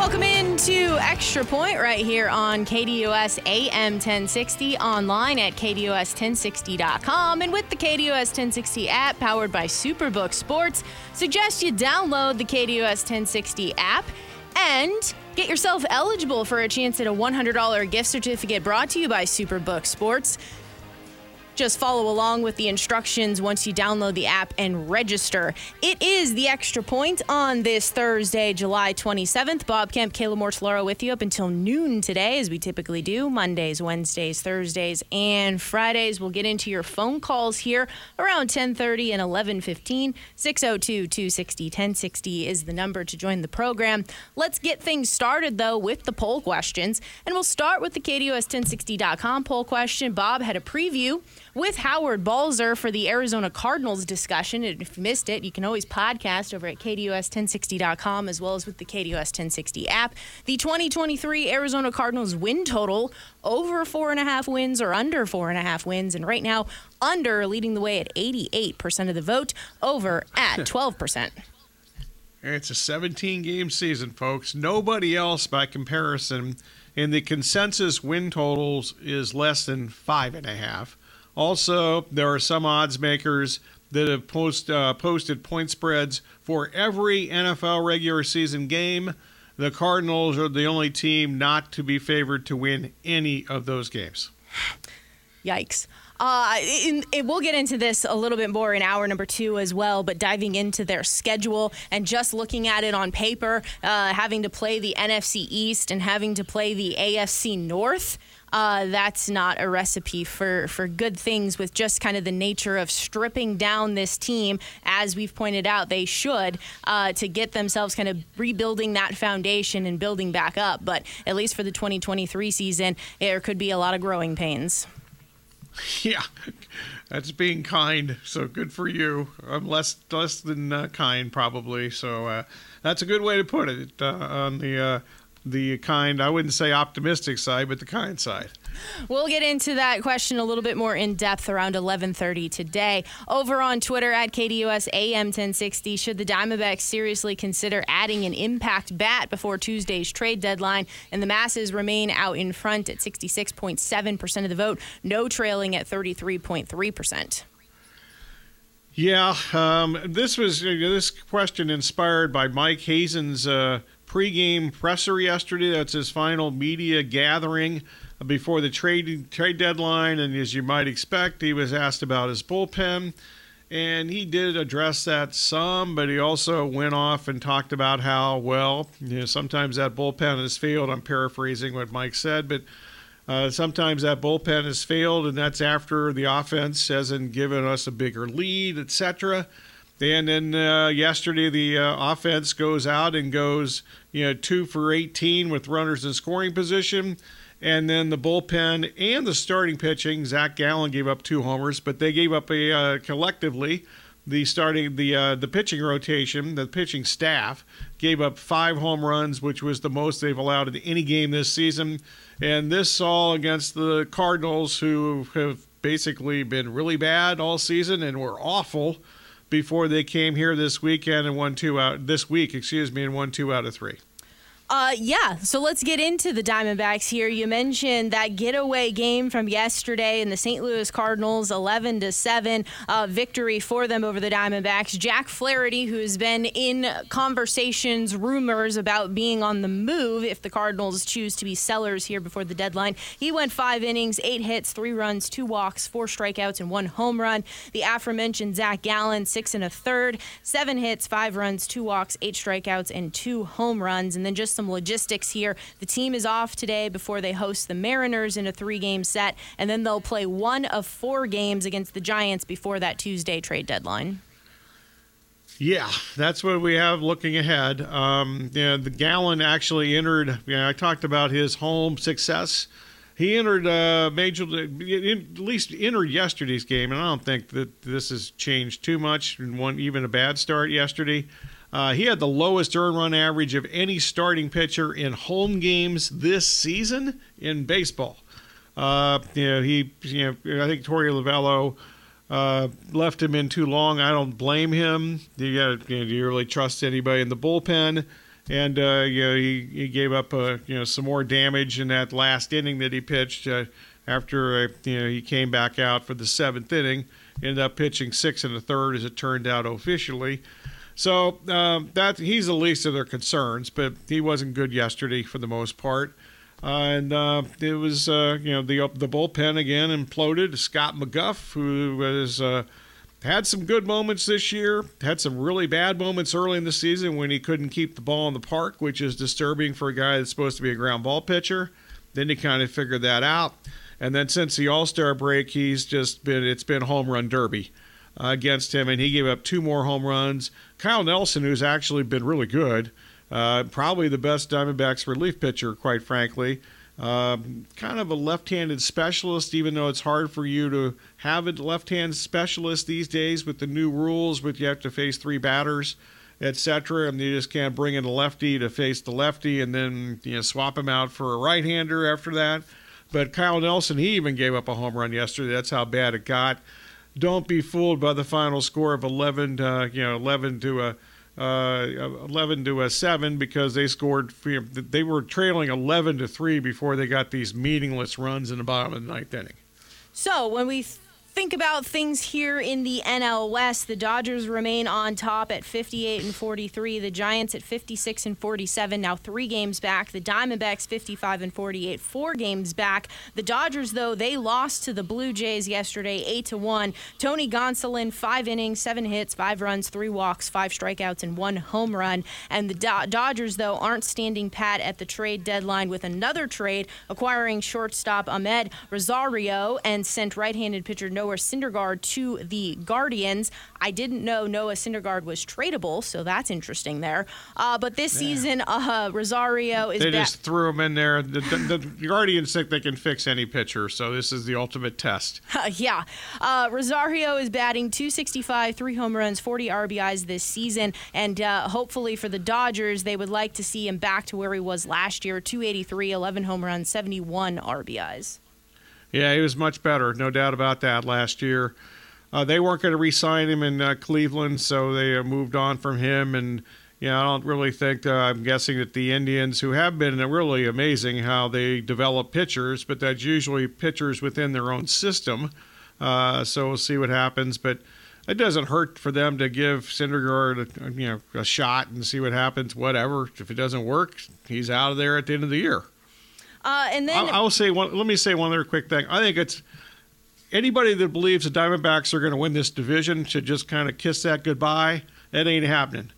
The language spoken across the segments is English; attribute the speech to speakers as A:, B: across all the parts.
A: Welcome into Extra Point right here on KDOS AM 1060, online at KDOS1060.com, and with the KDOS 1060 app powered by Superbook Sports. Suggest you download the KDOS 1060 app and get yourself eligible for a chance at a $100 gift certificate brought to you by Superbook Sports. Just follow along with the instructions once you download the app and register. It is the extra point on this Thursday, July 27th. Bob Kemp, Kayla Mortellaro with you up until noon today, as we typically do Mondays, Wednesdays, Thursdays, and Fridays. We'll get into your phone calls here around 10:30 and 11:15. 602-260-1060 is the number to join the program. Let's get things started though with the poll questions, and we'll start with the KDOS 1060.com poll question. Bob had a preview with Howard Balzer for the Arizona Cardinals discussion. And if you missed it, you can always podcast over at KDUS1060.com as well as with the KDOS 1060 app. The 2023 Arizona Cardinals win total over four and a half wins or under four and a half wins. And right now, under leading the way at 88% of the vote, over at 12%.
B: It's a 17 game season, folks. Nobody else, by comparison, in the consensus win totals is less than five and a half. Also, there are some odds makers that have post, uh, posted point spreads for every NFL regular season game. The Cardinals are the only team not to be favored to win any of those games.
A: Yikes. Uh, in, in, we'll get into this a little bit more in hour number two as well, but diving into their schedule and just looking at it on paper, uh, having to play the NFC East and having to play the AFC North uh, that's not a recipe for, for good things with just kind of the nature of stripping down this team, as we've pointed out, they should, uh, to get themselves kind of rebuilding that foundation and building back up. But at least for the 2023 season, there could be a lot of growing pains.
B: Yeah, that's being kind. So good for you. I'm less less than uh, kind probably. So uh, that's a good way to put it uh, on the uh, the kind, I wouldn't say optimistic side, but the kind side.
A: We'll get into that question a little bit more in depth around 11:30 today. Over on Twitter at KDUS AM 1060, should the Diamondbacks seriously consider adding an impact bat before Tuesday's trade deadline? And the masses remain out in front at 66.7% of the vote, no trailing at 33.3%.
B: Yeah, um, this was uh, this question inspired by Mike Hazen's uh, pregame presser yesterday. That's his final media gathering before the trade trade deadline, and as you might expect, he was asked about his bullpen, and he did address that some, but he also went off and talked about how well, you know, sometimes that bullpen has failed. I'm paraphrasing what Mike said, but. Uh, sometimes that bullpen has failed, and that's after the offense hasn't given us a bigger lead, etc. And then uh, yesterday, the uh, offense goes out and goes, you know, two for 18 with runners in scoring position. And then the bullpen and the starting pitching, Zach Gallen gave up two homers, but they gave up a uh, collectively the starting the uh, the pitching rotation, the pitching staff gave up five home runs, which was the most they've allowed in any game this season. And this all against the Cardinals, who have basically been really bad all season and were awful before they came here this weekend and won two out this week, excuse me, and won two out of three.
A: Uh, yeah, so let's get into the Diamondbacks here. You mentioned that getaway game from yesterday and the St. Louis Cardinals 11 to 7 uh, victory for them over the Diamondbacks. Jack Flaherty, who's been in conversations, rumors about being on the move if the Cardinals choose to be sellers here before the deadline, he went five innings, eight hits, three runs, two walks, four strikeouts, and one home run. The aforementioned Zach Gallen, six and a third, seven hits, five runs, two walks, eight strikeouts, and two home runs. And then just some logistics here. The team is off today before they host the Mariners in a three game set, and then they'll play one of four games against the Giants before that Tuesday trade deadline.
B: Yeah, that's what we have looking ahead. Um, know, the Gallen actually entered. Know, I talked about his home success. He entered uh, major, at least entered yesterday's game, and I don't think that this has changed too much. One even a bad start yesterday. Uh, he had the lowest earn run average of any starting pitcher in home games this season in baseball. Uh, you know, he, you know, I think Torey Lovullo uh, left him in too long. I don't blame him. You got, you know, do you really trust anybody in the bullpen? And uh, you know, he, he gave up uh, you know some more damage in that last inning that he pitched uh, after you know he came back out for the seventh inning. Ended up pitching six and a third, as it turned out officially. So um, that he's the least of their concerns, but he wasn't good yesterday for the most part. Uh, and uh, it was, uh, you know, the the bullpen again imploded. Scott McGough, who was had some good moments this year, had some really bad moments early in the season when he couldn't keep the ball in the park, which is disturbing for a guy that's supposed to be a ground ball pitcher. Then he kind of figured that out. And then since the All Star break, he's just been it's been home run derby uh, against him, and he gave up two more home runs. Kyle Nelson, who's actually been really good, uh, probably the best Diamondbacks relief pitcher, quite frankly. Uh, kind of a left-handed specialist, even though it's hard for you to have a left-hand specialist these days with the new rules, but you have to face three batters, etc. And you just can't bring in a lefty to face the lefty and then you know swap him out for a right-hander after that. But Kyle Nelson, he even gave up a home run yesterday. That's how bad it got. Don't be fooled by the final score of 11, to, you know, 11 to a uh, 11 to a 7 because they scored they were trailing 11 to 3 before they got these meaningless runs in the bottom of the ninth inning.
A: So when we think about things here in the NL West, the Dodgers remain on top at 58 and 43. The Giants at 56 and 47, now three games back. The Diamondbacks 55 and 48, four games back. The Dodgers, though, they lost to the Blue Jays yesterday, eight to one. Tony Gonsolin, five innings, seven hits, five runs, three walks, five strikeouts, and one home run. And the Do- Dodgers, though, aren't standing pat at the trade deadline with another trade, acquiring shortstop Amed Rosario and sent right-handed pitcher. Noah Syndergaard to the Guardians. I didn't know Noah Syndergaard was tradable, so that's interesting there. Uh, but this yeah. season, uh, Rosario is.
B: They just threw him in there. The, the, the, Guardians think they can fix any pitcher, so this is the ultimate test.
A: yeah, uh, Rosario is batting 265, three home runs, 40 RBIs this season, and uh, hopefully for the Dodgers, they would like to see him back to where he was last year: 283, 11 home runs, 71 RBIs.
B: Yeah, he was much better, no doubt about that last year. Uh, they weren't going to re-sign him in uh, Cleveland, so they uh, moved on from him. And yeah, you know, I don't really think. Uh, I'm guessing that the Indians, who have been really amazing how they develop pitchers, but that's usually pitchers within their own system. Uh, so we'll see what happens. But it doesn't hurt for them to give Syndergaard a, you know a shot and see what happens. Whatever. If it doesn't work, he's out of there at the end of the year.
A: Uh, and then
B: I, will say one. Let me say one other quick thing. I think it's anybody that believes the Diamondbacks are going to win this division should just kind of kiss that goodbye. That ain't happening.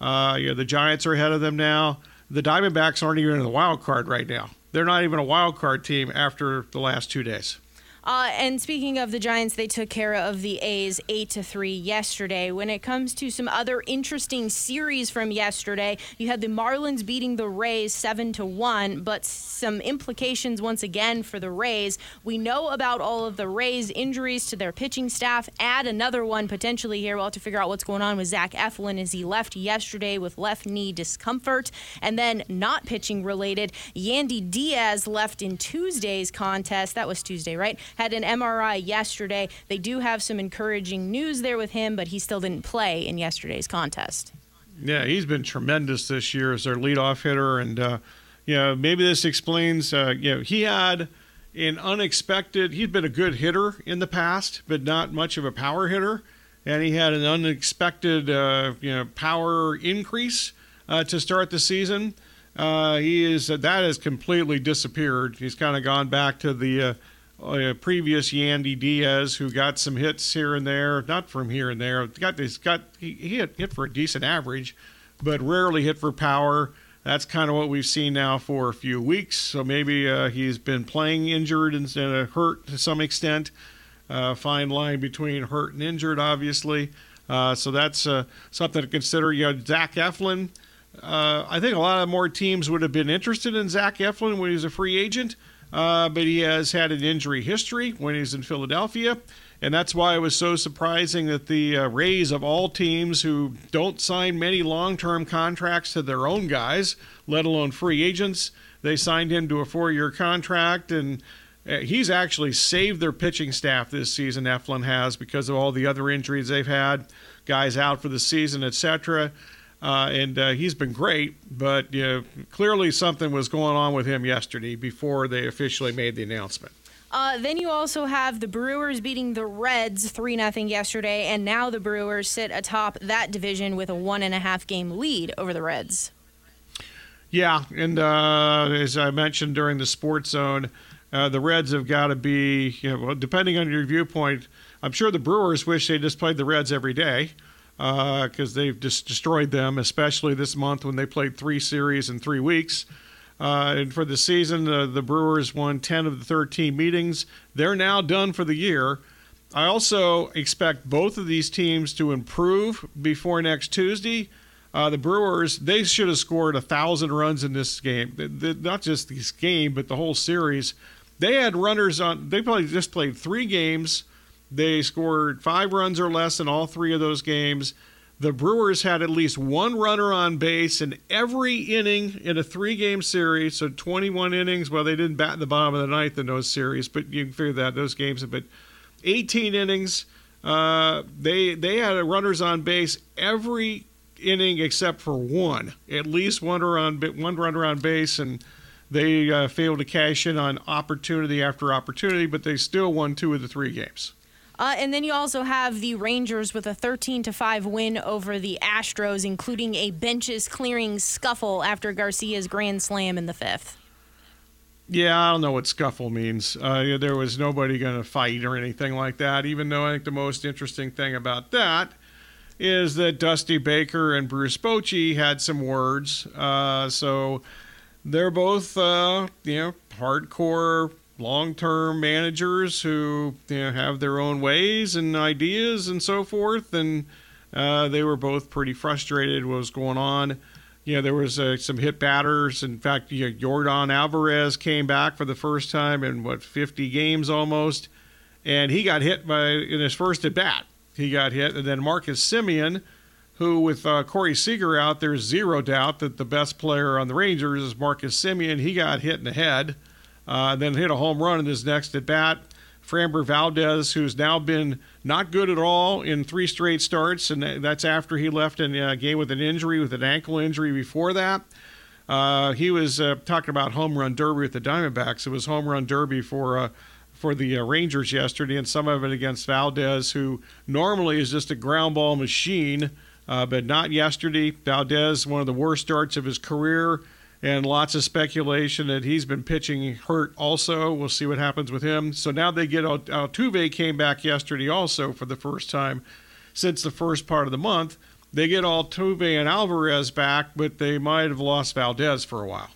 B: Uh, you know, the Giants are ahead of them now. The Diamondbacks aren't even in the wild card right now. They're not even a wild card team after the last two days.
A: Uh, and speaking of the Giants, they took care of the A's eight to three yesterday. When it comes to some other interesting series from yesterday, you had the Marlins beating the Rays seven to one, but some implications once again for the Rays. We know about all of the Rays' injuries to their pitching staff. Add another one potentially here. We'll have to figure out what's going on with Zach Eflin as he left yesterday with left knee discomfort, and then not pitching related. Yandy Diaz left in Tuesday's contest. That was Tuesday, right? Had an MRI yesterday. They do have some encouraging news there with him, but he still didn't play in yesterday's contest.
B: Yeah, he's been tremendous this year as their leadoff hitter, and uh, you know maybe this explains. Uh, you know he had an unexpected. He'd been a good hitter in the past, but not much of a power hitter, and he had an unexpected uh, you know power increase uh, to start the season. Uh, he is that has completely disappeared. He's kind of gone back to the uh, uh, previous Yandy Diaz, who got some hits here and there, not from here and there. Got this, got he, he hit, hit for a decent average, but rarely hit for power. That's kind of what we've seen now for a few weeks. So maybe uh, he's been playing injured and of hurt to some extent. Uh, fine line between hurt and injured, obviously. Uh, so that's uh, something to consider. You know, Zach Eflin. Uh, I think a lot of more teams would have been interested in Zach Eflin when he was a free agent, uh, but he has had an injury history when he's in Philadelphia. And that's why it was so surprising that the uh, Rays, of all teams who don't sign many long term contracts to their own guys, let alone free agents, they signed him to a four year contract. And uh, he's actually saved their pitching staff this season, Eflin has, because of all the other injuries they've had, guys out for the season, etc. Uh, and uh, he's been great, but you know, clearly something was going on with him yesterday before they officially made the announcement.
A: Uh, then you also have the Brewers beating the Reds 3 0 yesterday, and now the Brewers sit atop that division with a one and a half game lead over the Reds.
B: Yeah, and uh, as I mentioned during the Sports Zone, uh, the Reds have got to be, you know, depending on your viewpoint, I'm sure the Brewers wish they just played the Reds every day because uh, they've just destroyed them, especially this month when they played three series in three weeks. Uh, and for the season, uh, the Brewers won 10 of the 13 meetings. They're now done for the year. I also expect both of these teams to improve before next Tuesday. Uh, the Brewers, they should have scored a thousand runs in this game. The, the, not just this game, but the whole series. They had runners on. They probably just played three games. They scored five runs or less in all three of those games the Brewers had at least one runner on base in every inning in a three game series. So 21 innings. Well, they didn't bat in the bottom of the ninth in those series, but you can figure that those games have been 18 innings. Uh, they they had runners on base every inning except for one, at least one on one runner on base, and they uh, failed to cash in on opportunity after opportunity, but they still won two of the three games.
A: Uh, and then you also have the Rangers with a 13 to 5 win over the Astros, including a benches clearing scuffle after Garcia's grand slam in the fifth.
B: Yeah, I don't know what scuffle means. Uh, there was nobody going to fight or anything like that, even though I think the most interesting thing about that is that Dusty Baker and Bruce Bochy had some words. Uh, so they're both, uh, you know, hardcore long-term managers who you know, have their own ways and ideas and so forth, and uh, they were both pretty frustrated what was going on. You know, there was uh, some hit batters. In fact, you know, Yordan Alvarez came back for the first time in what 50 games almost, and he got hit by in his first at bat. He got hit, and then Marcus Semien, who with uh, Corey Seager out, there's zero doubt that the best player on the Rangers is Marcus Semien. He got hit in the head uh, then hit a home run in his next at bat. Framber Valdez, who's now been not good at all in three straight starts, and that's after he left in a game with an injury, with an ankle injury before that. Uh, he was uh, talking about home run derby with the Diamondbacks. It was home run derby for uh, for the uh, Rangers yesterday, and some of it against Valdez, who normally is just a ground ball machine, uh, but not yesterday. Valdez, one of the worst starts of his career and lots of speculation that he's been pitching hurt also. We'll see what happens with him. So now they get Altuve came back yesterday also for the first time since the first part of the month. They get Altuve and Alvarez back, but they might have lost Valdez for a while.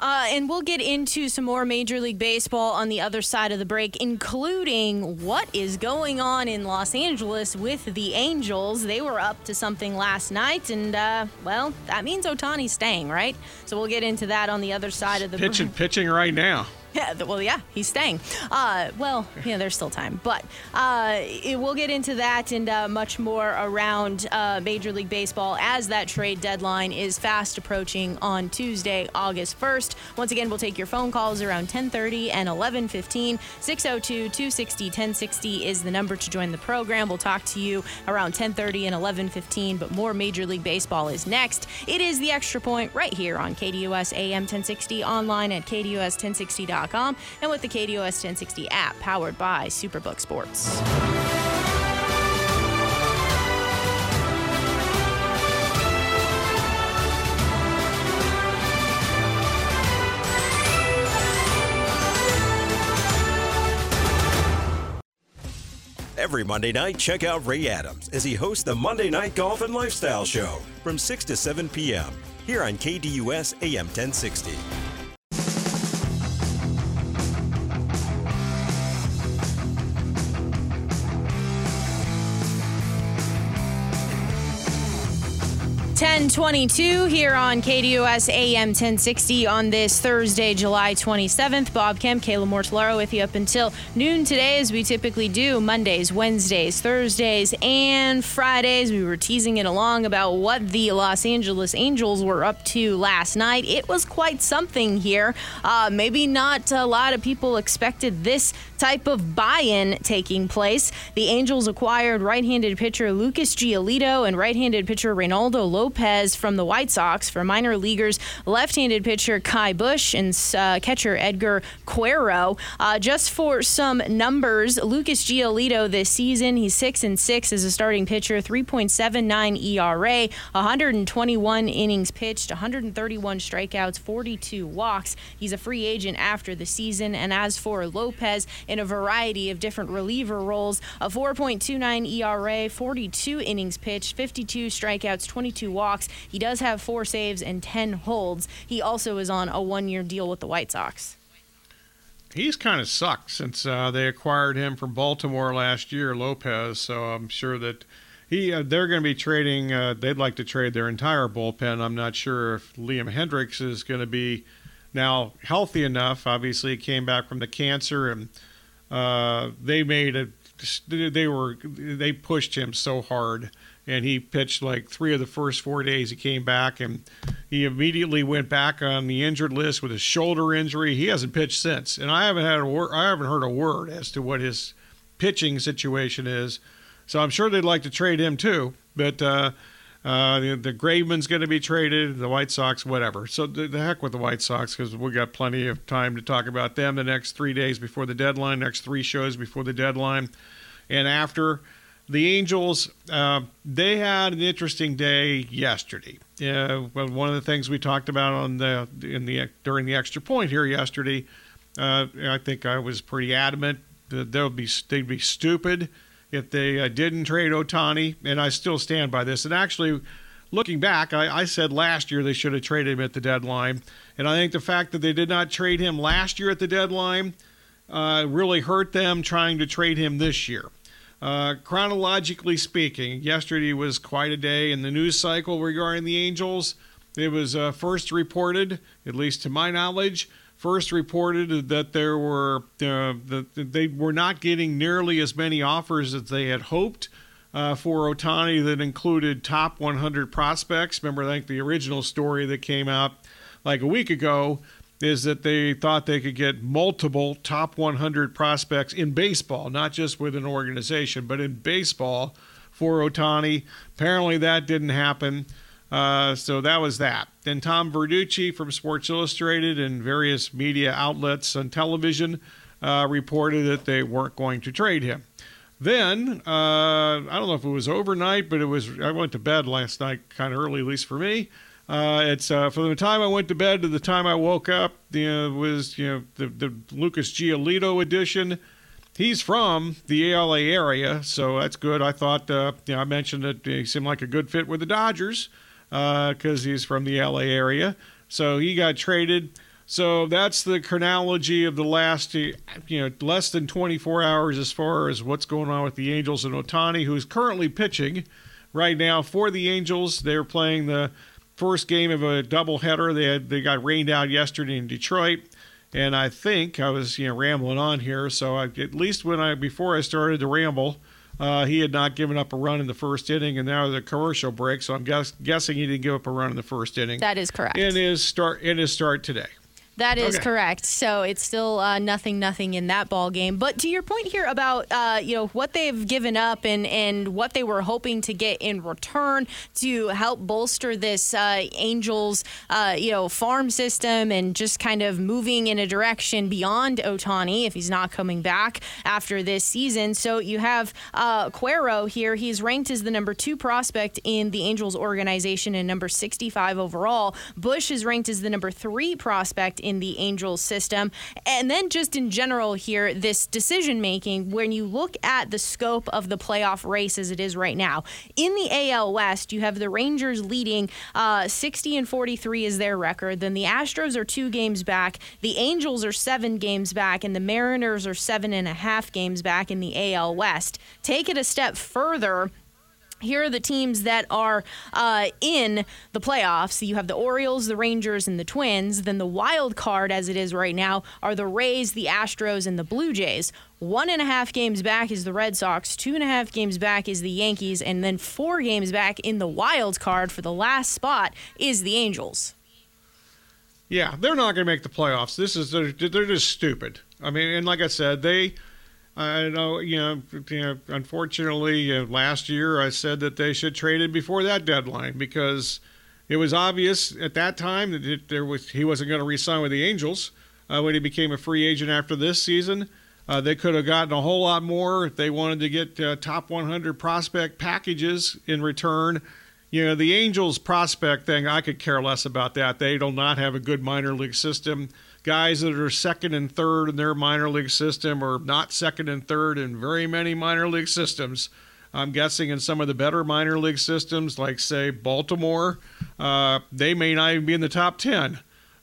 A: Uh, and we'll get into some more Major League Baseball on the other side of the break, including what is going on in Los Angeles with the Angels. They were up to something last night, and uh, well, that means Ohtani's staying, right? So we'll get into that on the other side of the break.
B: pitching, break. pitching right now.
A: Yeah, well, yeah, he's staying. Uh, well, yeah, there's still time, but uh, it, we'll get into that and uh, much more around uh, Major League Baseball as that trade deadline is fast approaching on Tuesday, August 1st. Once again, we'll take your phone calls around 10:30 and 11:15. 602-260-1060 is the number to join the program. We'll talk to you around 10:30 and 11:15, but more Major League Baseball is next. It is the Extra Point right here on KDUS AM 1060 online at KDUS1060.com and with the KDOS 1060 app powered by Superbook Sports.
C: Every Monday night, check out Ray Adams as he hosts the Monday Night Golf and Lifestyle Show from 6 to 7 p.m. here on KDUS AM 1060.
A: 1022 here on KDOS AM 1060 on this Thursday, July 27th. Bob Kemp, Kayla Mortellaro with you up until noon today, as we typically do Mondays, Wednesdays, Thursdays, and Fridays. We were teasing it along about what the Los Angeles Angels were up to last night. It was quite something here. Uh, maybe not a lot of people expected this type of buy in taking place. The Angels acquired right handed pitcher Lucas Giolito and right handed pitcher Reynaldo Lopez from the White Sox for minor leaguers, left handed pitcher Ky Bush and uh, catcher Edgar Quero. Uh, just for some numbers, Lucas Giolito this season, he's 6 and 6 as a starting pitcher, 3.79 ERA, 121 innings pitched, 131 strikeouts, 42 walks. He's a free agent after the season. And as for Lopez, in a variety of different reliever roles. A 4.29 ERA, 42 innings pitched, 52 strikeouts, 22 walks. He does have four saves and 10 holds. He also is on a one year deal with the White Sox.
B: He's kind of sucked since uh, they acquired him from Baltimore last year, Lopez. So I'm sure that he uh, they're going to be trading. Uh, they'd like to trade their entire bullpen. I'm not sure if Liam Hendriks is going to be now healthy enough. Obviously, he came back from the cancer and uh, they made a they were they pushed him so hard and he pitched like three of the first four days he came back and he immediately went back on the injured list with a shoulder injury he hasn't pitched since and i haven't had a word i haven't heard a word as to what his pitching situation is so i'm sure they'd like to trade him too but uh, uh, the, the Graveman's going to be traded, the White Sox, whatever. So the, the heck with the White Sox because we got plenty of time to talk about them the next three days before the deadline, next three shows before the deadline, and after. The Angels, uh, they had an interesting day yesterday. Uh, well, one of the things we talked about on the in the during the extra point here yesterday, uh, I think I was pretty adamant that they'll be they'd be stupid if they uh, didn't trade Ohtani, and I still stand by this. And actually, looking back, I, I, said last year they should have traded him at the deadline, and I think the fact that they did not trade him last year at the deadline uh, really hurt them trying to trade him this year. Uh, chronologically speaking, yesterday was quite a day in the news cycle regarding the Angels. It was uh, first reported, at least to my knowledge, first reported that there were uh, that they were not getting nearly as many offers as they had hoped uh, for Ohtani that included top 100 prospects. Remember, I think the original story that came out like a week ago is that they thought they could get multiple top 100 prospects in baseball, not just with an organization, but in baseball for Ohtani. Apparently, that didn't happen. Uh, so that was that. Then Tom Verducci from Sports Illustrated and various media outlets on television uh, reported that they weren't going to trade him. Then uh, I don't know if it was overnight, but it was. I went to bed last night kind of early, at least for me. Uh, it's uh, from the time I went to bed to the time I woke up. You know, was you know the the Lucas Giolito edition. He's from the ALA area, so that's good. I thought uh, you know I mentioned that he seemed like a good fit with the Dodgers because uh, he's from the LA area. So he got traded. So that's the chronology of the last, you know, less than 24 hours as far as what's going on with the Angels and Ohtani, who's currently pitching right now for the Angels. They're playing the first game of a doubleheader. They had, they got rained out yesterday in Detroit, and I think I was you know rambling on here. So I, at least when I before I started to ramble, uh, he had not given up a run in the first inning, and now the commercial break. So I'm guess, guessing he didn't give up a run in the first inning.
A: That is correct.
B: In his start, in his start today.
A: That is okay. correct. So it's still uh, nothing, nothing in that ball game. But to your point here about uh, you know what they've given up and and what they were hoping to get in return to help bolster this uh, Angels uh, you know farm system and just kind of moving in a direction beyond Ohtani if he's not coming back after this season. So you have uh, Quero here. He's ranked as the number two prospect in the Angels organization and number 65 overall. Bush is ranked as the number three prospect in the Angels system. And then just in general here, this decision making, when you look at the scope of the playoff race as it is right now, in the AL West, you have the Rangers leading uh, 60 and 43 is their record. Then the Astros are two games back. The Angels are seven games back, and the Mariners are seven and a half games back in the AL West. Take it a step further here are the teams that are uh, in the playoffs. You have the Orioles, the Rangers, and the Twins. Then the wild card, as it is right now, are the Rays, the Astros, and the Blue Jays. One and a half games back is the Red Sox. Two and a half games back is the Yankees. And then four games back in the wild card for the last spot is the Angels.
B: Yeah, they're not going to make the playoffs. This is they're, they're just stupid. I mean, and like I said, they I know, you know, you know unfortunately, uh, last year I said that they should trade it before that deadline because it was obvious at that time that it, there was he wasn't going to re-sign with the Angels uh, when he became a free agent after this season. Uh, they could have gotten a whole lot more if they wanted to get uh, top 100 prospect packages in return. You know, the Angels prospect thing, I could care less about that. They do not have a good minor league system guys that are second and third in their minor league system or not second and third in very many minor league systems. I'm guessing in some of the better minor league systems, like say Baltimore, uh, they may not even be in the top 10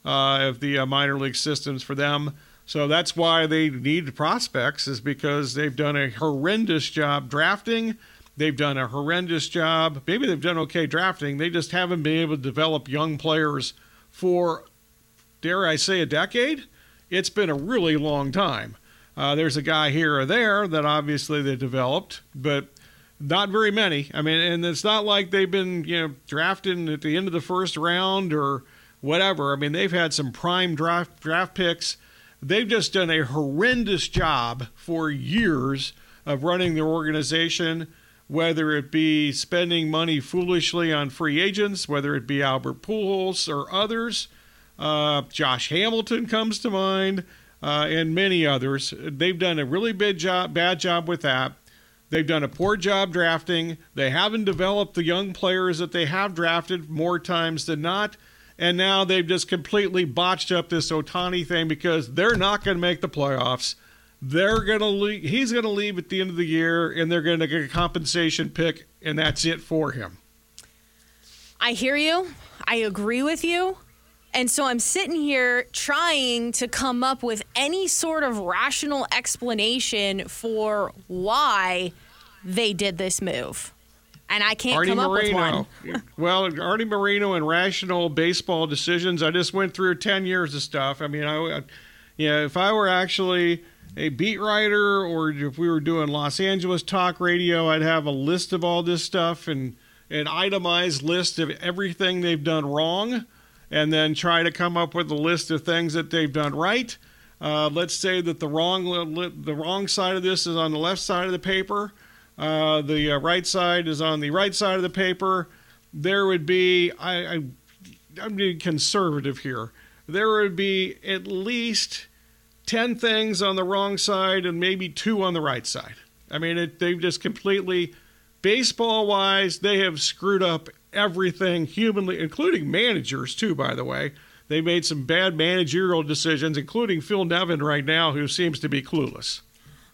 B: uh, of the uh, minor league systems for them. So that's why they need prospects, is because they've done a horrendous job drafting. They've done a horrendous job. Maybe they've done okay drafting. They just haven't been able to develop young players for dare I say, a decade. It's been a really long time. Uh, there's a guy here or there that obviously they developed, but not very many. I mean, and it's not like they've been, you know, drafted at the end of the first round or whatever. I mean, they've had some prime draft draft picks. They've just done a horrendous job for years of running their organization, whether it be spending money foolishly on free agents, whether it be Albert Pujols or others. Uh, Josh Hamilton comes to mind, uh, and many others. They've done a really bad job, bad job with that. They've done a poor job drafting. They haven't developed the young players that they have drafted more times than not. And now they've just completely botched up this Ohtani thing because they're not going to make the playoffs. They're going to leave. He's going to leave at the end of the year, and they're going to get a compensation pick, and that's it for him.
A: I hear you. I agree with you. And so I'm sitting here trying to come up with any sort of rational explanation for why they did this move. And I can't
B: Artie
A: come up with one.
B: well, Artie Moreno and rational baseball decisions. I just went through 10 years of stuff. I mean, I, yeah, if I were actually a beat writer or if we were doing Los Angeles talk radio, I'd have a list of all this stuff and an itemized list of everything they've done wrong and then try to come up with a list of things that they've done right. Uh, let's say that the wrong the wrong side of this is on the left side of the paper. Uh, the uh, right side is on the right side of the paper. There would be I, I I'm being conservative here. There would be at least ten things on the wrong side and maybe two on the right side. I mean, it, they've just completely baseball wise they have screwed up everything humanly, including managers, too, by the way. They made some bad managerial decisions, including Phil Nevin right now, who seems to be clueless.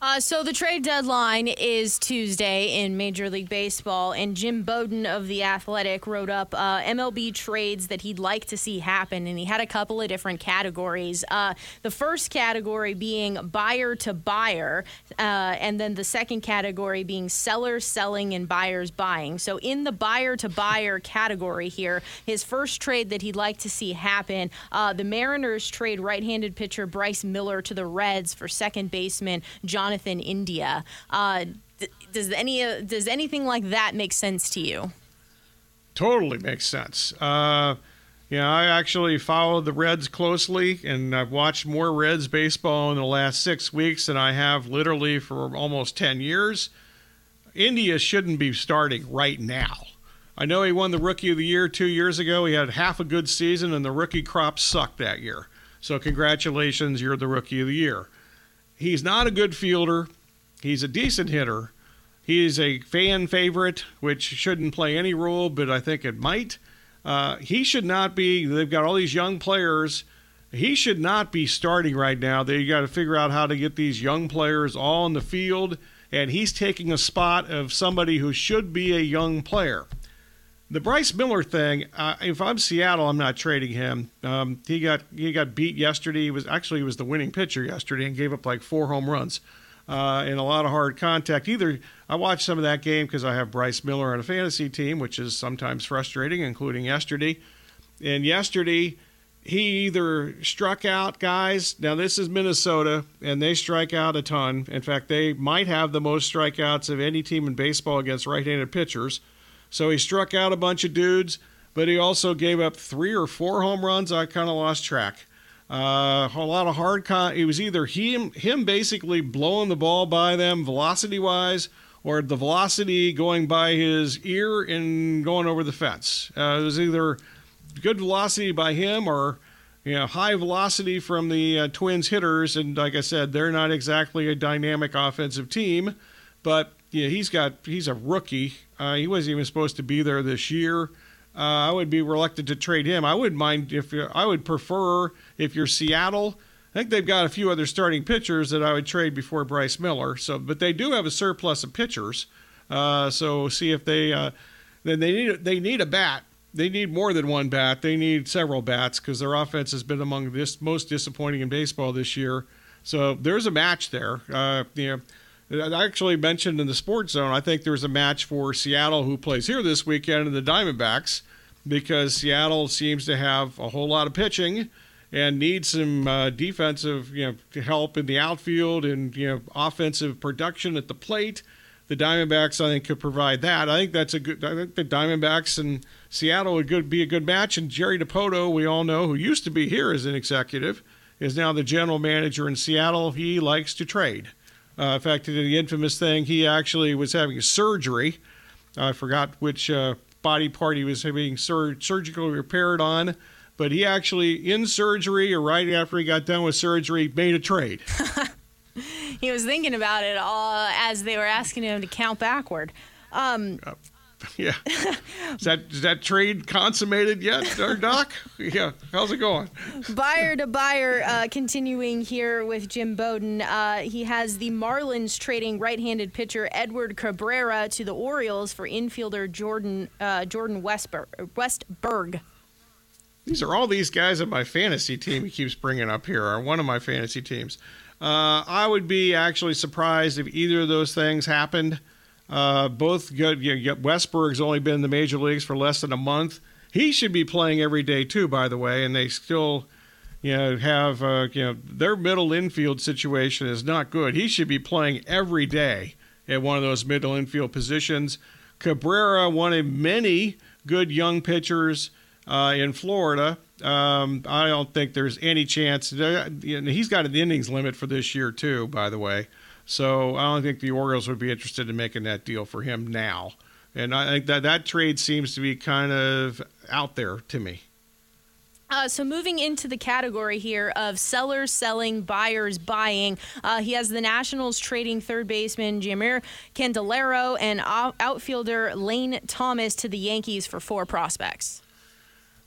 A: Uh, so the trade deadline is Tuesday in Major League Baseball, and Jim Bowden of the Athletic wrote up uh, MLB trades that he'd like to see happen, and he had a couple of different categories. Uh, the first category being buyer to buyer, uh, and then the second category being sellers selling and buyers buying. So in the buyer to buyer category here, his first trade that he'd like to see happen, uh, the Mariners trade right-handed pitcher Bryce Miller to the Reds for second baseman John. Jonathan India. Uh, does any uh, does anything like that make sense to you?
B: Totally makes sense. Uh, yeah, I actually follow the Reds closely, and I've watched more Reds baseball in the last six weeks than I have literally for almost ten years. India shouldn't be starting right now. I know he won the Rookie of the Year two years ago. He had half a good season, and the rookie crop sucked that year. So, congratulations, you're the Rookie of the Year. He's not a good fielder. He's a decent hitter. He is a fan favorite, which shouldn't play any role, but I think it might. Uh, he should not be. They've got all these young players. He should not be starting right now. They got to figure out how to get these young players all in the field, and he's taking a spot of somebody who should be a young player. The Bryce Miller thing, uh, if I'm Seattle, I'm not trading him. Um, he got he got beat yesterday. He was actually he was the winning pitcher yesterday and gave up like four home runs. uh, a lot of hard contact. Either I watched some of that game because I have Bryce Miller on a fantasy team, which is sometimes frustrating, including yesterday. And yesterday, he either struck out guys. Now, this is Minnesota, and they strike out a ton. In fact, they might have the most strikeouts of any team in baseball against right handed pitchers. So he struck out a bunch of dudes, but he also gave up three or four home runs. I kind of lost track. Uh, a lot of hard con. It was either him, him basically blowing the ball by them velocity wise, or the velocity going by his ear and going over the fence. Uh, it was either good velocity by him or you know high velocity from the uh, Twins hitters. And like I said, they're not exactly a dynamic offensive team, but yeah, he's got he's a rookie. Uh, he wasn't even supposed to be there this year. Uh, I would be reluctant to trade him. I would mind if I would prefer if you're Seattle. I think they've got a few other starting pitchers that I would trade before Bryce Miller. So, but they do have a surplus of pitchers. Uh, so see if they uh, then they need they need a bat they need more than one bat. They need several bats because their offense has been among the most disappointing in baseball this year. So there's a match there. Uh, you know, I actually mentioned in the sports zone. I think there's a match for Seattle, who plays here this weekend, in the Diamondbacks, because Seattle seems to have a whole lot of pitching and needs some uh, defensive, you know, help in the outfield and you know offensive production at the plate. The Diamondbacks, I think, could provide that. I think that's a good. I think the Diamondbacks and Seattle would good, be a good match. And Jerry Dipoto, we all know, who used to be here as an executive, is now the general manager in Seattle. He likes to trade. Uh, in fact, he did the infamous thing, he actually was having surgery. I forgot which uh, body part he was having sur- surgically repaired on, but he actually, in surgery or right after he got done with surgery, made a trade.
A: he was thinking about it all as they were asking him to count backward. Um,
B: yeah. Is that is that trade consummated yet, our Doc? Yeah. How's it going?
A: Buyer to buyer, uh, continuing here with Jim Bowden. Uh, he has the Marlins trading right-handed pitcher Edward Cabrera to the Orioles for infielder Jordan uh, Jordan Westburg. Westburg.
B: These are all these guys on my fantasy team he keeps bringing up here, are one of my fantasy teams. Uh, I would be actually surprised if either of those things happened. Uh, both good. You know, Westburg's only been in the major leagues for less than a month. He should be playing every day too, by the way. And they still, you know, have uh, you know their middle infield situation is not good. He should be playing every day at one of those middle infield positions. Cabrera, one of many good young pitchers uh, in Florida. Um, I don't think there's any chance. He's got an innings limit for this year too, by the way. So I don't think the Orioles would be interested in making that deal for him now. And I think that that trade seems to be kind of out there to me.
A: Uh, so moving into the category here of sellers selling, buyers buying, uh, he has the Nationals trading third baseman Jeimer Candelario and outfielder Lane Thomas to the Yankees for four prospects.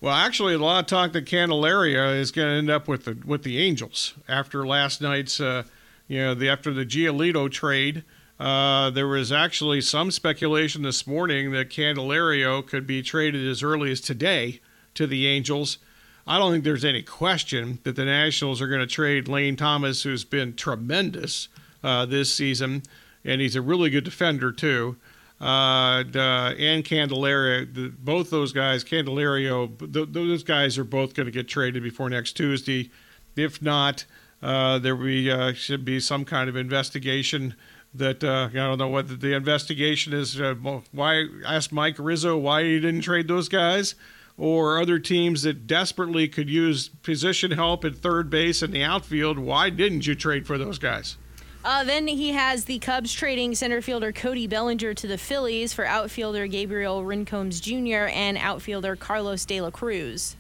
B: Well, actually, a lot of talk that Candelario is going to end up with the with the Angels after last night's uh, you know, the, after the Giolito trade, uh, there was actually some speculation this morning that Candelario could be traded as early as today to the Angels. I don't think there's any question that the Nationals are going to trade Lane Thomas, who's been tremendous uh, this season, and he's a really good defender too. Uh, and Candelario, both those guys, Candelario, th- those guys are both going to get traded before next Tuesday. If not, uh, there be, uh, should be some kind of investigation that uh, I don't know whether the investigation is uh, why ask Mike Rizzo why he didn't trade those guys, or other teams that desperately could use position help at third base and the outfield. Why didn't you trade for those guys?
A: Uh, then he has the Cubs trading center fielder Cody Bellinger to the Phillies for outfielder Gabriel Rincones Jr. and outfielder Carlos De La Cruz.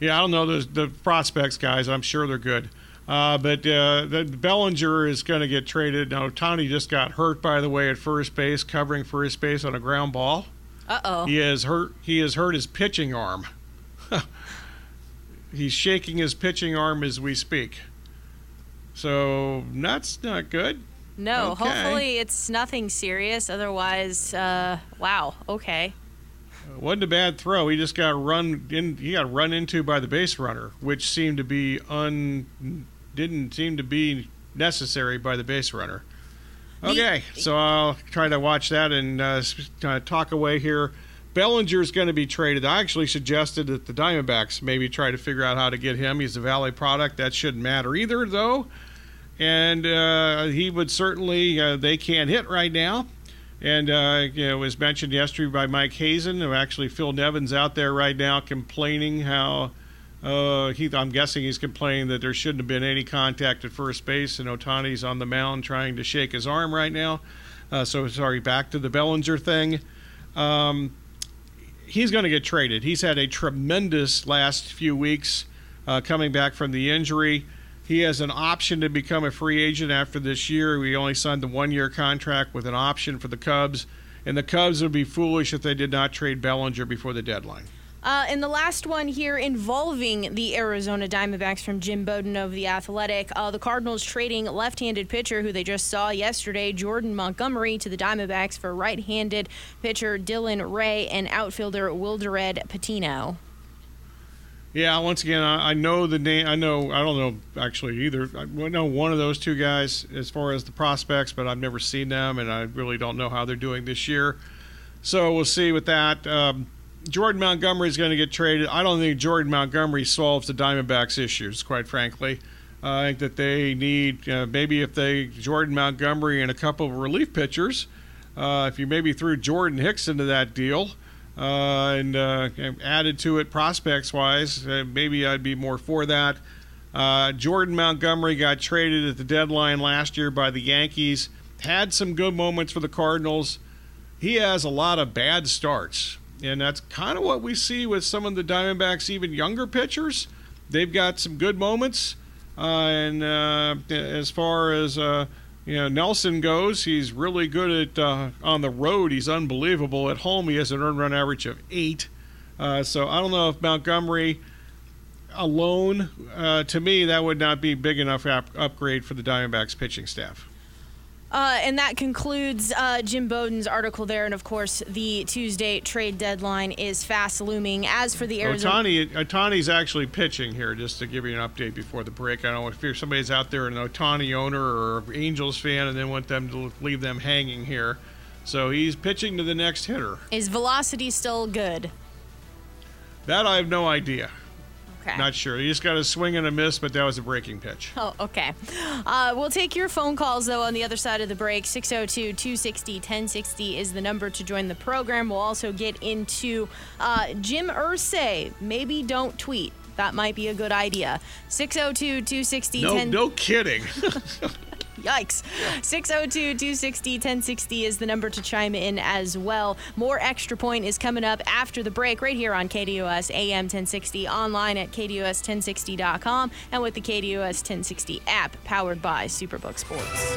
B: Yeah, I don't know the prospects, guys. I'm sure they're good. Uh, but uh, the Bellinger is going to get traded. Now, Tony just got hurt, by the way, at first base, covering first base on a ground ball.
A: Uh oh.
B: He has hurt. He has hurt his pitching arm. He's shaking his pitching arm as we speak. So that's not good.
A: No, okay. hopefully it's nothing serious. Otherwise, uh, wow. Okay.
B: Wasn't a bad throw. He just got run in. He got run into by the base runner, which seemed to be un didn't seem to be necessary by the base runner. Okay, so I'll try to watch that and uh, talk away here. Bellinger's going to be traded. I actually suggested that the Diamondbacks maybe try to figure out how to get him. He's a Valley product. That shouldn't matter either, though. And uh, he would certainly, uh, they can't hit right now. And uh, it was mentioned yesterday by Mike Hazen, actually Phil Nevin's out there right now complaining how uh, he, I'm guessing he's complaining that there shouldn't have been any contact at first base, and Ohtani's on the mound trying to shake his arm right now. Uh, so, sorry, back to the Bellinger thing. Um, he's going to get traded. He's had a tremendous last few weeks uh, coming back from the injury. He has an option to become a free agent after this year. We only signed the one year contract with an option for the Cubs, and the Cubs would be foolish if they did not trade Bellinger before the deadline.
A: Uh, and the last one here involving the Arizona Diamondbacks from Jim Bowden of The Athletic. Uh, the Cardinals trading left handed pitcher who they just saw yesterday, Jordan Montgomery, to the Diamondbacks for right handed pitcher Dylan Ray and outfielder Wilderd Patino.
B: Yeah, once again, I, I, know the name. I know I don't know actually either. I know one of those two guys as far as the prospects, but I've never seen them, and I really don't know how they're doing this year. So we'll see with that. Um, Jordan Montgomery is going to get traded. I don't think Jordan Montgomery solves the Diamondbacks' issues, quite frankly. Uh, I think that they need uh, maybe if they Jordan Montgomery and a couple of relief pitchers. Uh, if you maybe threw Jordan Hicks into that deal uh, and uh, added to it prospects wise, uh, maybe I'd be more for that. Jordan Montgomery got traded at the deadline last year by the Yankees. Had some good moments for the Cardinals. He has a lot of bad starts and that's kind of what we see with some of the Diamondbacks, even younger pitchers. They've got some good moments, uh, and uh, as far as uh, you know, Nelson goes, he's really good at uh, on the road. He's unbelievable at home. He has an earned run average of eight. Uh, so I don't know if Montgomery alone, uh, to me, that would not be big enough up- upgrade for the Diamondbacks pitching staff.
A: Uh, and that concludes uh, Jim Bowden's article there. And of course, the Tuesday trade deadline is fast looming. As for the Arizona.
B: Ohtani, Ohtani's actually pitching here, just to give you an update before the break. I don't know if somebody's out there, an Ohtani owner or Angels fan, and then want them to leave them hanging here. So he's pitching to the next hitter.
A: Is velocity still good?
B: That I have no idea. Okay. Not sure. He just got a swing and a miss, but that was a breaking pitch.
A: Oh, okay. Uh, we'll take your phone calls, though, on the other side of the break. 602 260 1060 is the number to join the program. We'll also get into uh, Jim Irsay. Maybe don't tweet. That might be a good idea. 602 260
B: No, no kidding.
A: Yikes. 602 260 1060 is the number to chime in as well. More Extra Point is coming up after the break right here on KDUS AM 1060, online at KDUS1060.com, and with the KDUS 1060 app powered by Superbook Sports.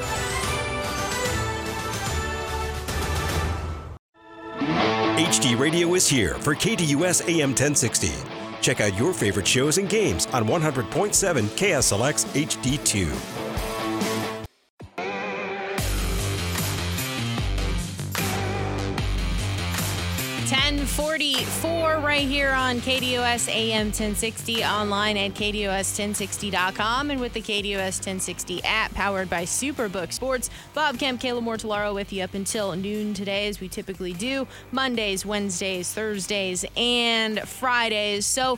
C: HD Radio is here for KDUS AM 1060. Check out your favorite shows and games on 100.7 KSLX HD2.
A: 1044 right here on KDUS AM 1060, online at KDUS1060.com, and with the KDUS 1060 app powered by Superbook Sports. Bob Kemp, Kayla Mortellaro with you up until noon today, as we typically do Mondays, Wednesdays, Thursdays, and Fridays. So,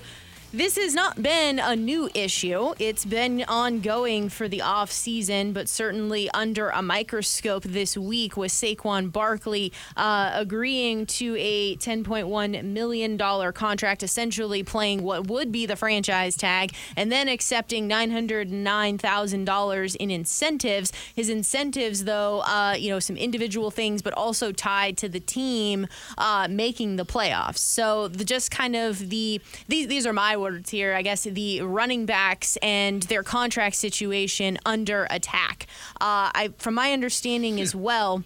A: this has not been a new issue. It's been ongoing for the off season, but certainly under a microscope this week with Saquon Barkley uh, agreeing to a $10.1 million contract, essentially playing what would be the franchise tag, and then accepting $909,000 in incentives. His incentives, though, uh, you know, some individual things, but also tied to the team uh, making the playoffs. So the, just kind of the these these are my words here, I guess, the running backs and their contract situation under attack. Uh, I, from my understanding as well.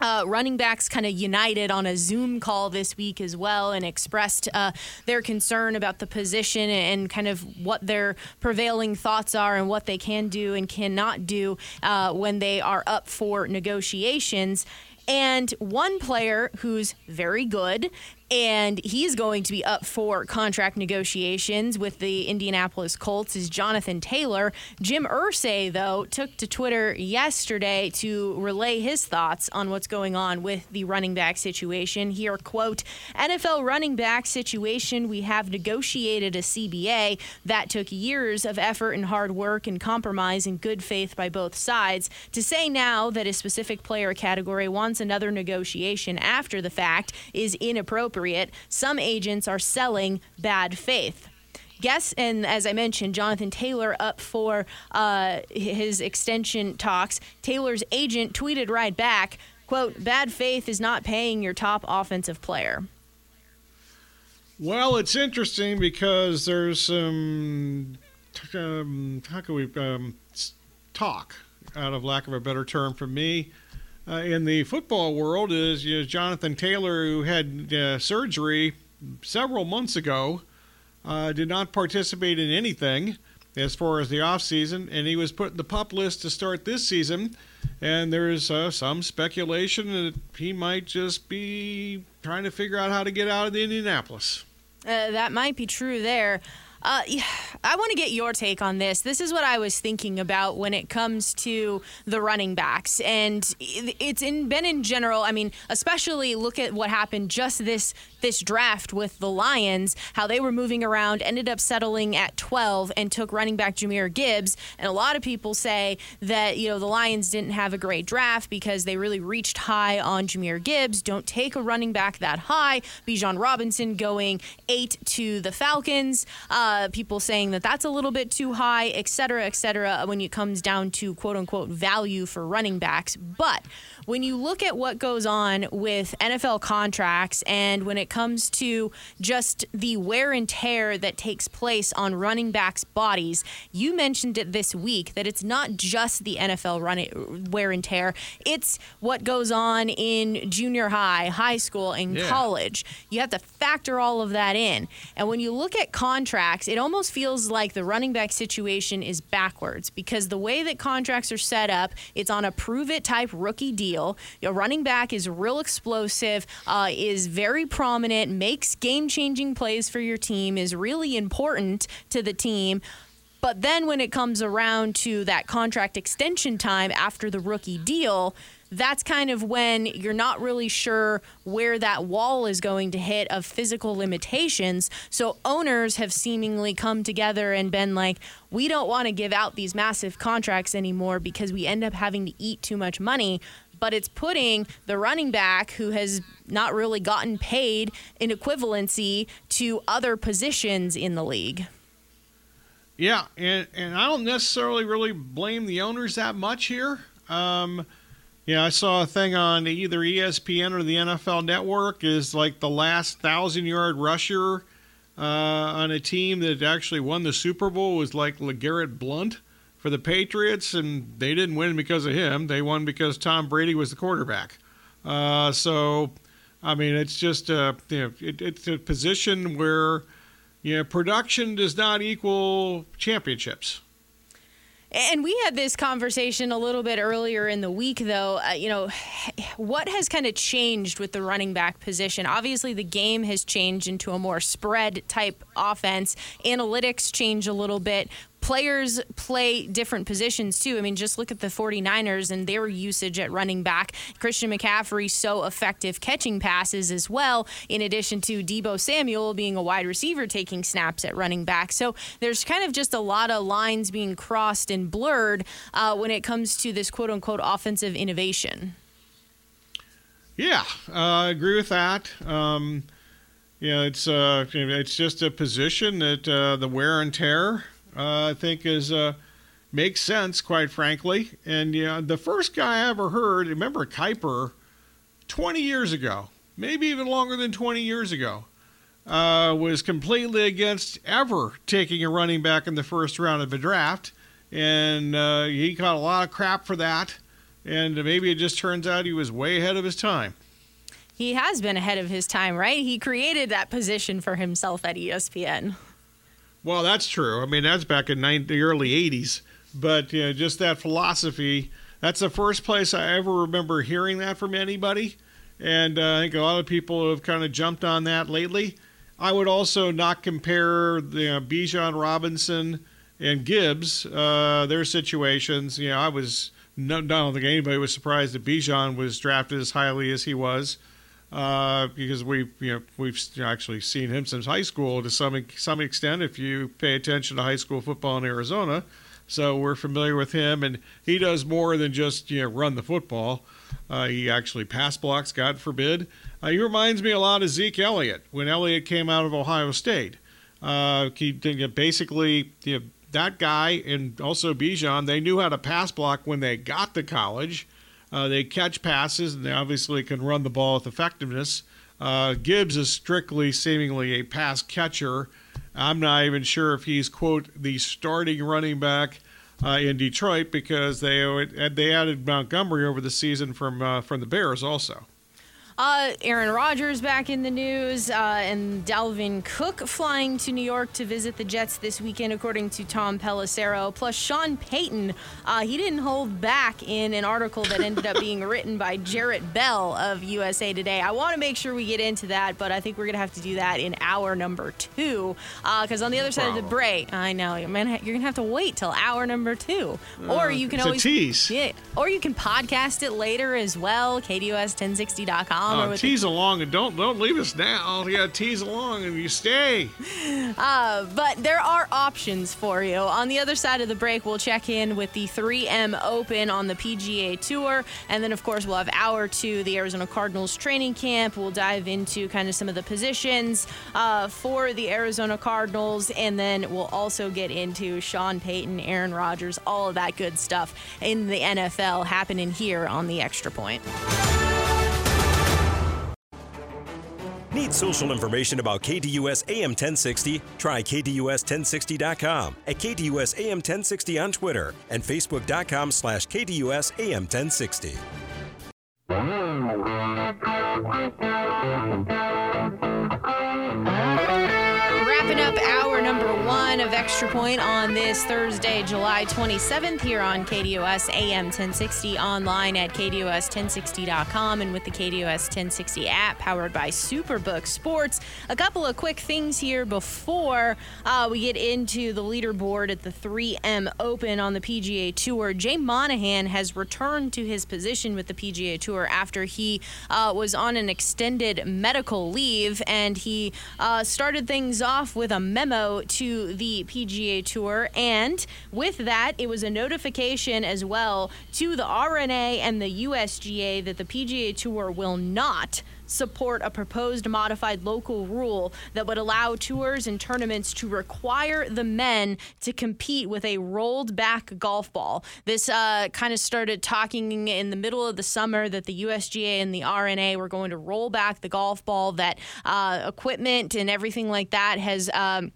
A: Uh, running backs kind of united on a Zoom call this week as well and expressed uh, their concern about the position and kind of what their prevailing thoughts are and what they can do and cannot do uh, when they are up for negotiations. And one player who's very good and he's going to be up for contract negotiations with the Indianapolis Colts is Jonathan Taylor. Jim Irsay, though, took to Twitter yesterday to relay his thoughts on what's going on with the running back situation. Here, quote, NFL running back situation, we have negotiated a CBA that took years of effort and hard work and compromise and good faith by both sides. To say now that a specific player category wants another negotiation after the fact is inappropriate appropriate, some agents are selling bad faith. Guess, and as I mentioned, Jonathan Taylor up for uh, his extension talks. Taylor's agent tweeted right back, quote, bad faith is not paying your top offensive player.
B: Well, it's interesting because there's some, um, how can we, um, talk, out of lack of a better term for me, uh, in the football world is you know, Jonathan Taylor, who had uh, surgery several months ago, uh, did not participate in anything as far as the offseason, and he was put in the pup list to start this season. And there's uh, some speculation that he might just be trying to figure out how to get out of Indianapolis.
A: Uh, that might be true there. Uh, I want to get your take on this. This is what I was thinking about when it comes to the running backs, and it's in, been in general. I mean, especially look at what happened just this this draft with the Lions, how they were moving around, ended up settling at 12 and took running back Jahmyr Gibbs. And a lot of people say that, you know, the Lions didn't have a great draft because they really reached high on Jahmyr Gibbs. Don't take a running back that high. Bijan Robinson going eight to the Falcons. Uh, people saying that that's a little bit too high, et cetera, et cetera, when it comes down to quote unquote value for running backs. But when you look at what goes on with NFL contracts and when it comes to just the wear and tear that takes place on running backs' bodies, you mentioned it this week that it's not just the NFL running wear and tear, it's what goes on in junior high, high school, and yeah. college. You have to factor all of that in. And when you look at contracts, it almost feels like the running back situation is backwards because the way that contracts are set up, it's on a prove it type rookie deal deal. Your running back is real explosive, uh, is very prominent, makes game changing plays for your team, is really important to the team. But then when it comes around to that contract extension time after the rookie deal, that's kind of when you're not really sure where that wall is going to hit of physical limitations. So owners have seemingly come together and been like, we don't want to give out these massive contracts anymore because we end up having to eat too much money but it's putting the running back who has not really gotten paid in equivalency to other positions in the league.
B: Yeah, and, and I don't necessarily really blame the owners that much here. Um, yeah, I saw a thing on either ESPN or the NFL Network is like the last thousand yard rusher uh, on a team that actually won the Super Bowl was like LeGarrette Blount for the Patriots, and they didn't win because of him. They won because Tom Brady was the quarterback. Uh, so, I mean, it's just a, you know, it, it's a position where you know, production does not equal championships.
A: And we had this conversation a little bit earlier in the week, though. Uh, you know, what has kind of changed with the running back position? Obviously, the game has changed into a more spread type offense. Analytics change a little bit players play different positions too. I mean, just look at the 49ers and their usage at running back. Christian McCaffrey so effective catching passes as well, in addition to Deebo Samuel being a wide receiver taking snaps at running back. So there's kind of just a lot of lines being crossed and blurred uh, when it comes to this quote unquote offensive innovation.
B: Yeah, uh, I agree with that. Um, yeah, it's uh, it's just a position that uh, the wear and tear uh, I think is uh, makes sense, quite frankly. And know, the first guy I ever heard, remember Kiper, 20 years ago, maybe even longer than 20 years ago, uh, was completely against ever taking a running back in the first round of a draft. And uh, he caught a lot of crap for that. And maybe it just turns out he was way ahead of his time.
A: He has been ahead of his time, right? He created that position for himself at ESPN.
B: Well, that's true. I mean, that's back in the early 80s. But you know, just that philosophy, that's the first place I ever remember hearing that from anybody. and uh, I think a lot of people have kind of jumped on that lately. I would also not compare the uh, Bijan Robinson and Gibbs, uh, their situations. You know, I was no, I don't think anybody was surprised that Bijan was drafted as highly as he was. Uh, because we you know we've actually seen him since high school to some some extent if you pay attention to high school football in Arizona. So we're familiar with him, and he does more than just you know run the football. Uh, he actually pass blocks, God forbid. Uh, he reminds me a lot of Zeke Elliott when Elliott came out of Ohio State. Uh, he basically you know, that guy and also Bijan, they knew how to pass block when they got to college. Uh, they catch passes and they obviously can run the ball with effectiveness. Uh, Gibbs is strictly, seemingly, a pass catcher. I'm not even sure if he's quote the starting running back uh, in Detroit because they they added Montgomery over the season from uh, from the Bears also.
A: Uh, Aaron Rodgers back in the news, uh, and Dalvin Cook flying to New York to visit the Jets this weekend, according to Tom Pelissero. Plus, Sean Payton, uh, he didn't hold back in an article that ended up being written by Jarrett Bell of USA Today. I want to make sure we get into that, but I think we're going to have to do that in hour number two. Because uh, on the other side of the break, I know, man, you're going to have to wait till hour number two. or uh, you can always.
B: tease.
A: Yeah, or you can podcast it later as well, kdus1060.com
B: Oh, tease the... along and don't don't leave us now. You gotta tease along and you stay.
A: Uh, but there are options for you. On the other side of the break, we'll check in with the 3M Open on the PGA Tour, and then of course we'll have hour two, the Arizona Cardinals training camp. We'll dive into kind of some of the positions uh, for the Arizona Cardinals, and then we'll also get into Sean Payton, Aaron Rodgers, all of that good stuff in the NFL happening here on the Extra Point.
C: Need social information about KDUS AM 1060? Try KDUS1060.com, at KDUS AM 1060 on Twitter, and Facebook.com slash KDUS AM 1060.
A: Extra Point on this Thursday, July 27th, here on KDUS AM 1060, online at KDUS1060.com and with the KDUS 1060 app powered by Superbook Sports. A couple of quick things here before uh, we get into the leaderboard at the 3M Open on the PGA Tour. Jay Monahan has returned to his position with the PGA Tour after he uh, was on an extended medical leave and he uh, started things off with a memo to the PGA Tour. And with that, it was a notification as well to the R&A and the USGA that the PGA Tour will not support a proposed modified local rule that would allow tours and tournaments to require the men to compete with a rolled back golf ball. This uh, kind of started talking in the middle of the summer that the USGA and the R&A were going to roll back the golf ball, that uh, equipment and everything like that has. Um,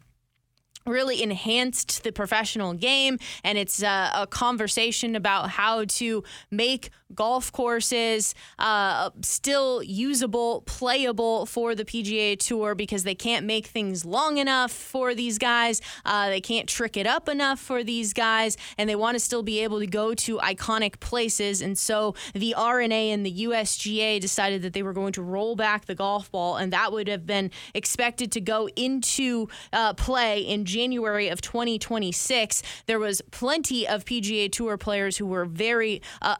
A: really enhanced the professional game. And it's uh, a conversation about how to make golf courses uh, still usable playable for the pga tour because they can't make things long enough for these guys. Uh, they can't trick it up enough for these guys and they want to still be able to go to iconic places and so the R&A the usga decided that they were going to roll back the golf ball and that would have been expected to go into uh, play in January of 2026, there was plenty of PGA Tour players who were very uh,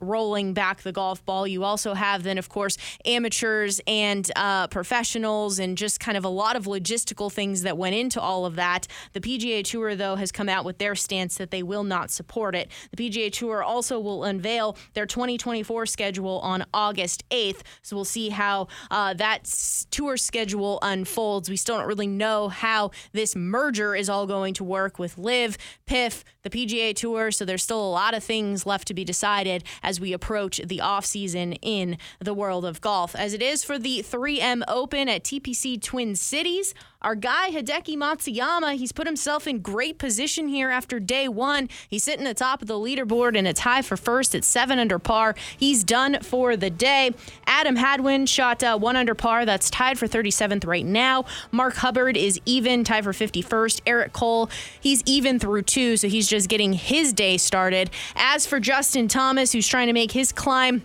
A: rolling back the golf ball. You also have then, of course, amateurs and uh, professionals, and just kind of a lot of logistical things that went into all of that. The PGA Tour, though, has come out with their stance that they will not support it. The PGA Tour also will unveil their 2024 schedule on August 8th, so we'll see how uh, that tour schedule unfolds. We still don't really know how this merger is all going to work with LIV, PIF, the PGA Tour. So there's still a lot of things left to be decided as we approach the off season in the world of golf. As it is for the 3M Open at TPC Twin Cities. Our guy, Hideki Matsuyama, he's put himself in great position here after day one. He's sitting atop of the leaderboard and it's tie for first at seven under par. He's done for the day. Adam Hadwin shot uh, one under par. That's tied for 37th right now. Mark Hubbard is even, tied for 51st. Eric Cole, he's even through two, so he's just getting his day started. As for Justin Thomas, who's trying to make his climb,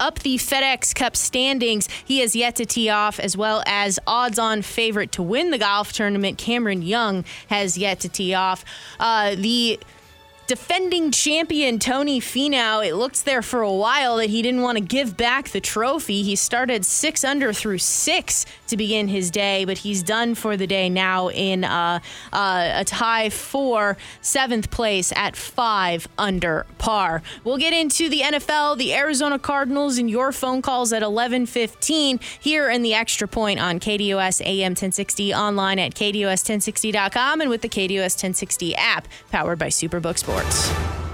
A: up the FedEx Cup standings. He has yet to tee off, as well as odds on favorite to win the golf tournament. Cameron Young has yet to tee off. Uh, the defending champion Tony Finau, it looked there for a while that he didn't want to give back the trophy. He started six under through six to begin his day, but he's done for the day now in uh, uh, a tie for seventh place at five under par. We'll get into the NFL, the Arizona Cardinals, and your phone calls at 11:15 here in the Extra Point on KDUS AM 1060 online at KDUS1060.com and with the KDUS 1060 app powered by Superbook. Sports.